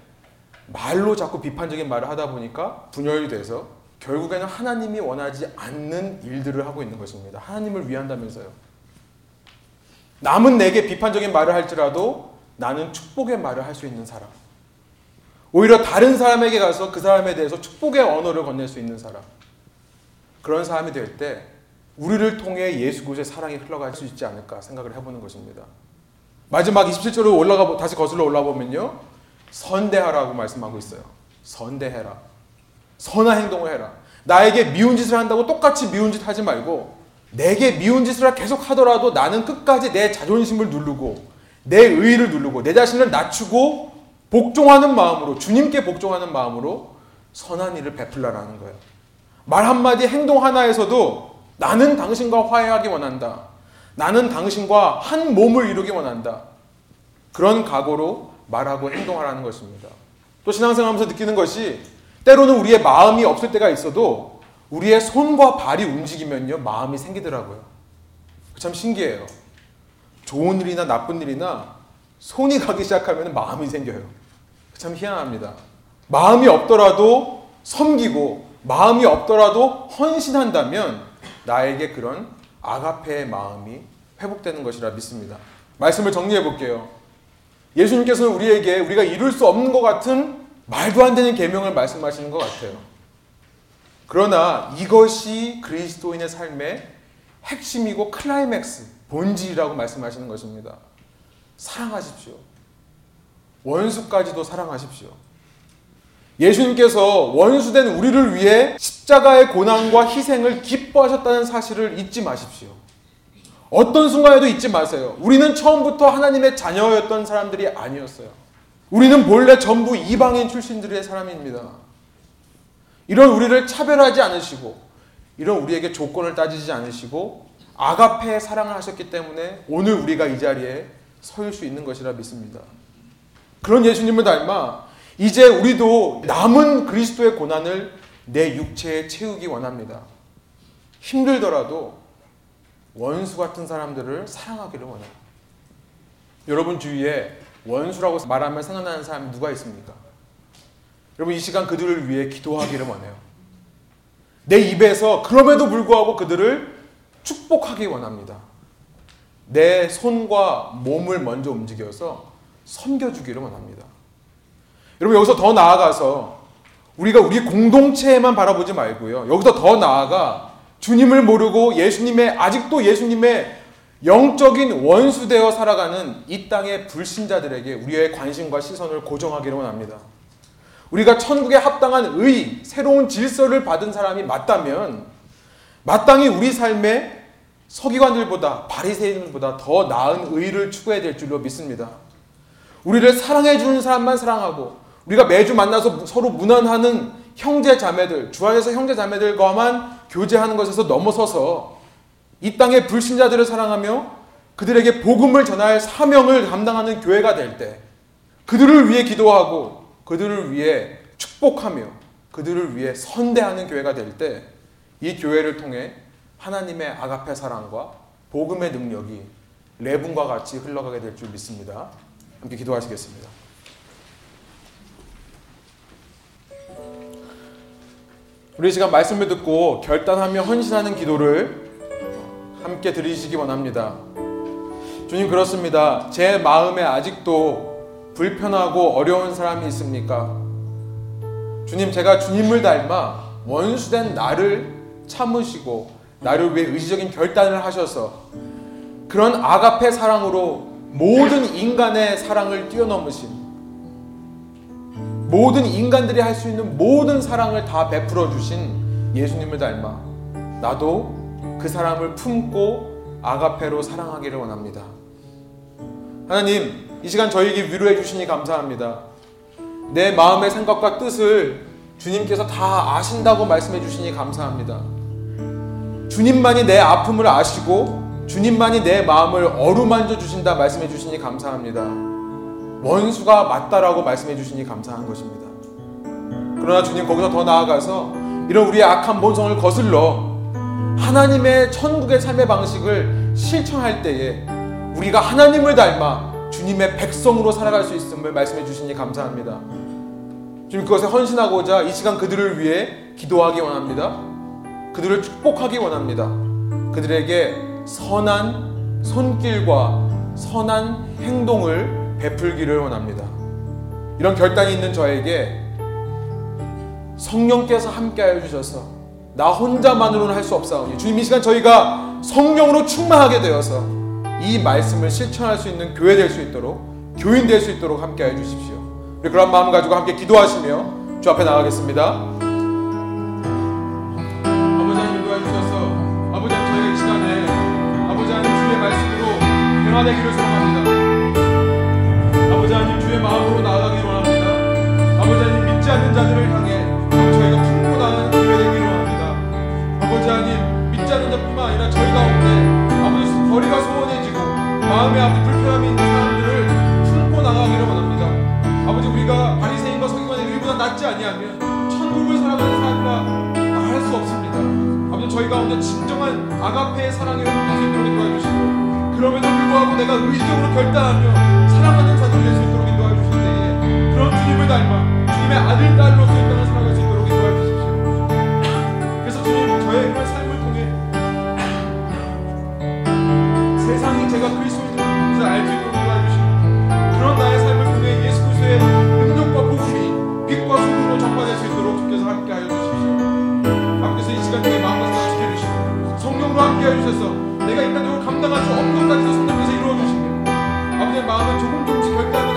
말로 자꾸 비판적인 말을 하다 보니까 분열이 돼서 결국에는 하나님이 원하지 않는 일들을 하고 있는 것입니다. 하나님을 위한다면서요. 남은 내게 비판적인 말을 할지라도 나는 축복의 말을 할 수 있는 사람. 오히려 다른 사람에게 가서 그 사람에 대해서 축복의 언어를 건넬 수 있는 사람. 그런 사람이 될 때 우리를 통해 예수 그리스도의 사랑이 흘러갈 수 있지 않을까 생각을 해보는 것입니다. 마지막 27절로 올라가 다시 거슬러 올라 보면요. 선대하라고 말씀하고 있어요. 선대해라. 선한 행동을 해라. 나에게 미운 짓을 한다고 똑같이 미운 짓 하지 말고 내게 미운 짓을 계속 하더라도 나는 끝까지 내 자존심을 누르고 내 의의를 누르고 내 자신을 낮추고 복종하는 마음으로 주님께 복종하는 마음으로 선한 일을 베풀라라는 거예요. 말 한마디 행동 하나에서도 나는 당신과 화해하기 원한다. 나는 당신과 한 몸을 이루기 원한다. 그런 각오로 말하고 행동하라는 것입니다. 또 신앙생활하면서 느끼는 것이 때로는 우리의 마음이 없을 때가 있어도 우리의 손과 발이 움직이면요 마음이 생기더라고요. 참 신기해요. 좋은 일이나 나쁜 일이나 손이 가기 시작하면 마음이 생겨요. 참 희한합니다. 마음이 없더라도 섬기고 마음이 없더라도 헌신한다면 나에게 그런 아가페의 마음이 회복되는 것이라 믿습니다. 말씀을 정리해 볼게요. 예수님께서는 우리에게 우리가 이룰 수 없는 것 같은 말도 안 되는 계명을 말씀하시는 것 같아요. 그러나 이것이 그리스도인의 삶의 핵심이고 클라이맥스, 본질이라고 말씀하시는 것입니다. 사랑하십시오. 원수까지도 사랑하십시오. 예수님께서 원수된 우리를 위해 십자가의 고난과 희생을 기뻐하셨다는 사실을 잊지 마십시오. 어떤 순간에도 잊지 마세요. 우리는 처음부터 하나님의 자녀였던 사람들이 아니었어요. 우리는 본래 전부 이방인 출신들의 사람입니다. 이런 우리를 차별하지 않으시고, 이런 우리에게 조건을 따지지 않으시고, 아가페의 사랑을 하셨기 때문에 오늘 우리가 이 자리에 서수 있는 것이라 믿습니다. 그런 예수님을 닮아 이제 우리도 남은 그리스도의 고난을 내 육체에 채우기 원합니다. 힘들더라도 원수 같은 사람들을 사랑하기를 원해요. 여러분 주위에 원수라고 말하면 생각나는 사람이 누가 있습니까? 여러분 이 시간 그들을 위해 기도하기를 원해요. 내 입에서 그럼에도 불구하고 그들을 축복하기 원합니다. 내 손과 몸을 먼저 움직여서 섬겨주기를 원합니다. 여러분 여기서 더 나아가서 우리가 우리 공동체에만 바라보지 말고요. 여기서 더 나아가 주님을 모르고 예수님의 아직도 예수님의 영적인 원수되어 살아가는 이 땅의 불신자들에게 우리의 관심과 시선을 고정하기를 원합니다. 우리가 천국에 합당한 의, 새로운 질서를 받은 사람이 맞다면 마땅히 우리 삶에 서기관들보다 바리새인들보다 더 나은 의를 추구해야 될 줄로 믿습니다. 우리를 사랑해 주는 사람만 사랑하고 우리가 매주 만나서 서로 무난하는 형제 자매들, 주 안에서 형제 자매들과만 교제하는 것에서 넘어서서 이 땅의 불신자들을 사랑하며 그들에게 복음을 전할 사명을 감당하는 교회가 될 때, 그들을 위해 기도하고 그들을 위해 축복하며 그들을 위해 선대하는 교회가 될 때, 이 교회를 통해 하나님의 아가페 사랑과 복음의 능력이 레분과 같이 흘러가게 될 줄 믿습니다. 함께 기도하시겠습니다. 우리 이 시간 말씀을 듣고 결단하며 헌신하는 기도를 함께 드리시기 원합니다. 주님 그렇습니다. 제 마음에 아직도 불편하고 어려운 사람이 있습니까? 주님 제가 주님을 닮아 원수된 나를 참으시고 나를 위해 의지적인 결단을 하셔서 그런 아가페 사랑으로 모든 인간의 사랑을 뛰어넘으신 모든 인간들이 할 수 있는 모든 사랑을 다 베풀어 주신 예수님을 닮아 나도 그 사람을 품고 아가페로 사랑하기를 원합니다. 하나님, 이 시간 저에게 위로해 주시니 감사합니다. 내 마음의 생각과 뜻을 주님께서 다 아신다고 말씀해 주시니 감사합니다. 주님만이 내 아픔을 아시고 주님만이 내 마음을 어루만져 주신다 말씀해 주시니 감사합니다. 원수가 맞다라고 말씀해 주시니 감사한 것입니다. 그러나 주님 거기서 더 나아가서 이런 우리의 악한 본성을 거슬러 하나님의 천국의 삶의 방식을 실천할 때에 우리가 하나님을 닮아 주님의 백성으로 살아갈 수 있음을 말씀해 주시니 감사합니다. 주님 그것에 헌신하고자 이 시간 그들을 위해 기도하기 원합니다. 그들을 축복하기 원합니다. 그들에게 선한 손길과 선한 행동을 베풀기를 원합니다. 이런 결단이 있는 저에게 성령께서 함께하여 주셔서 나 혼자만으로는 할 수 없사오니 주님 이 시간 저희가 성령으로 충만하게 되어서 이 말씀을 실천할 수 있는 교회 될 수 있도록 교인 될 수 있도록 함께하여 주십시오. 우리 그런 마음 가지고 함께 기도하시며 주 앞에 나가겠습니다. 아버지 하나님 도와 주셔서 아버지 저희가 이 시간에 아버지 주의 말씀으로 변화되기를 소망합니다. 아버지 하나님 주의 마음으로 나아가기를 원합니다. 아버지 하나님 믿지 않는 자들을 향해 마음에 아버지 불편함이 있는 사람들을 품고 나가기를 원합니다. 아버지 우리가 바리새인과 서기관의 일보다 낫지 아니하면 천국을 살아가는 사람이라 할수 없습니다. 아버지 저희 가운데 진정한 아가페의 사랑을 회복할 수 있도록 도와주시고 그럼에도 불구하고 내가 의지적으로 결단하며 사랑하는 자들 될수 있도록 인도해 주실 때에 그런 주님을 닮아 주님의 아들 딸로서 그리스도인을 알수 있도록 인도해 주시고 그런 나의 삶을 통해 예수 그리스도의 능력과 복음이 빛과 소금으로 전파될 수 있도록 주께서 함께하여 주십시오. 아버지께서 이 시간 중에 마음과 생각을 지켜주시고 성령으로 함께해 주셔서 내가 인간적으로 감당할 수 없는 것까지도 성령께서 이루어 주시며 아버지의 마음은 조금 조금씩 결단을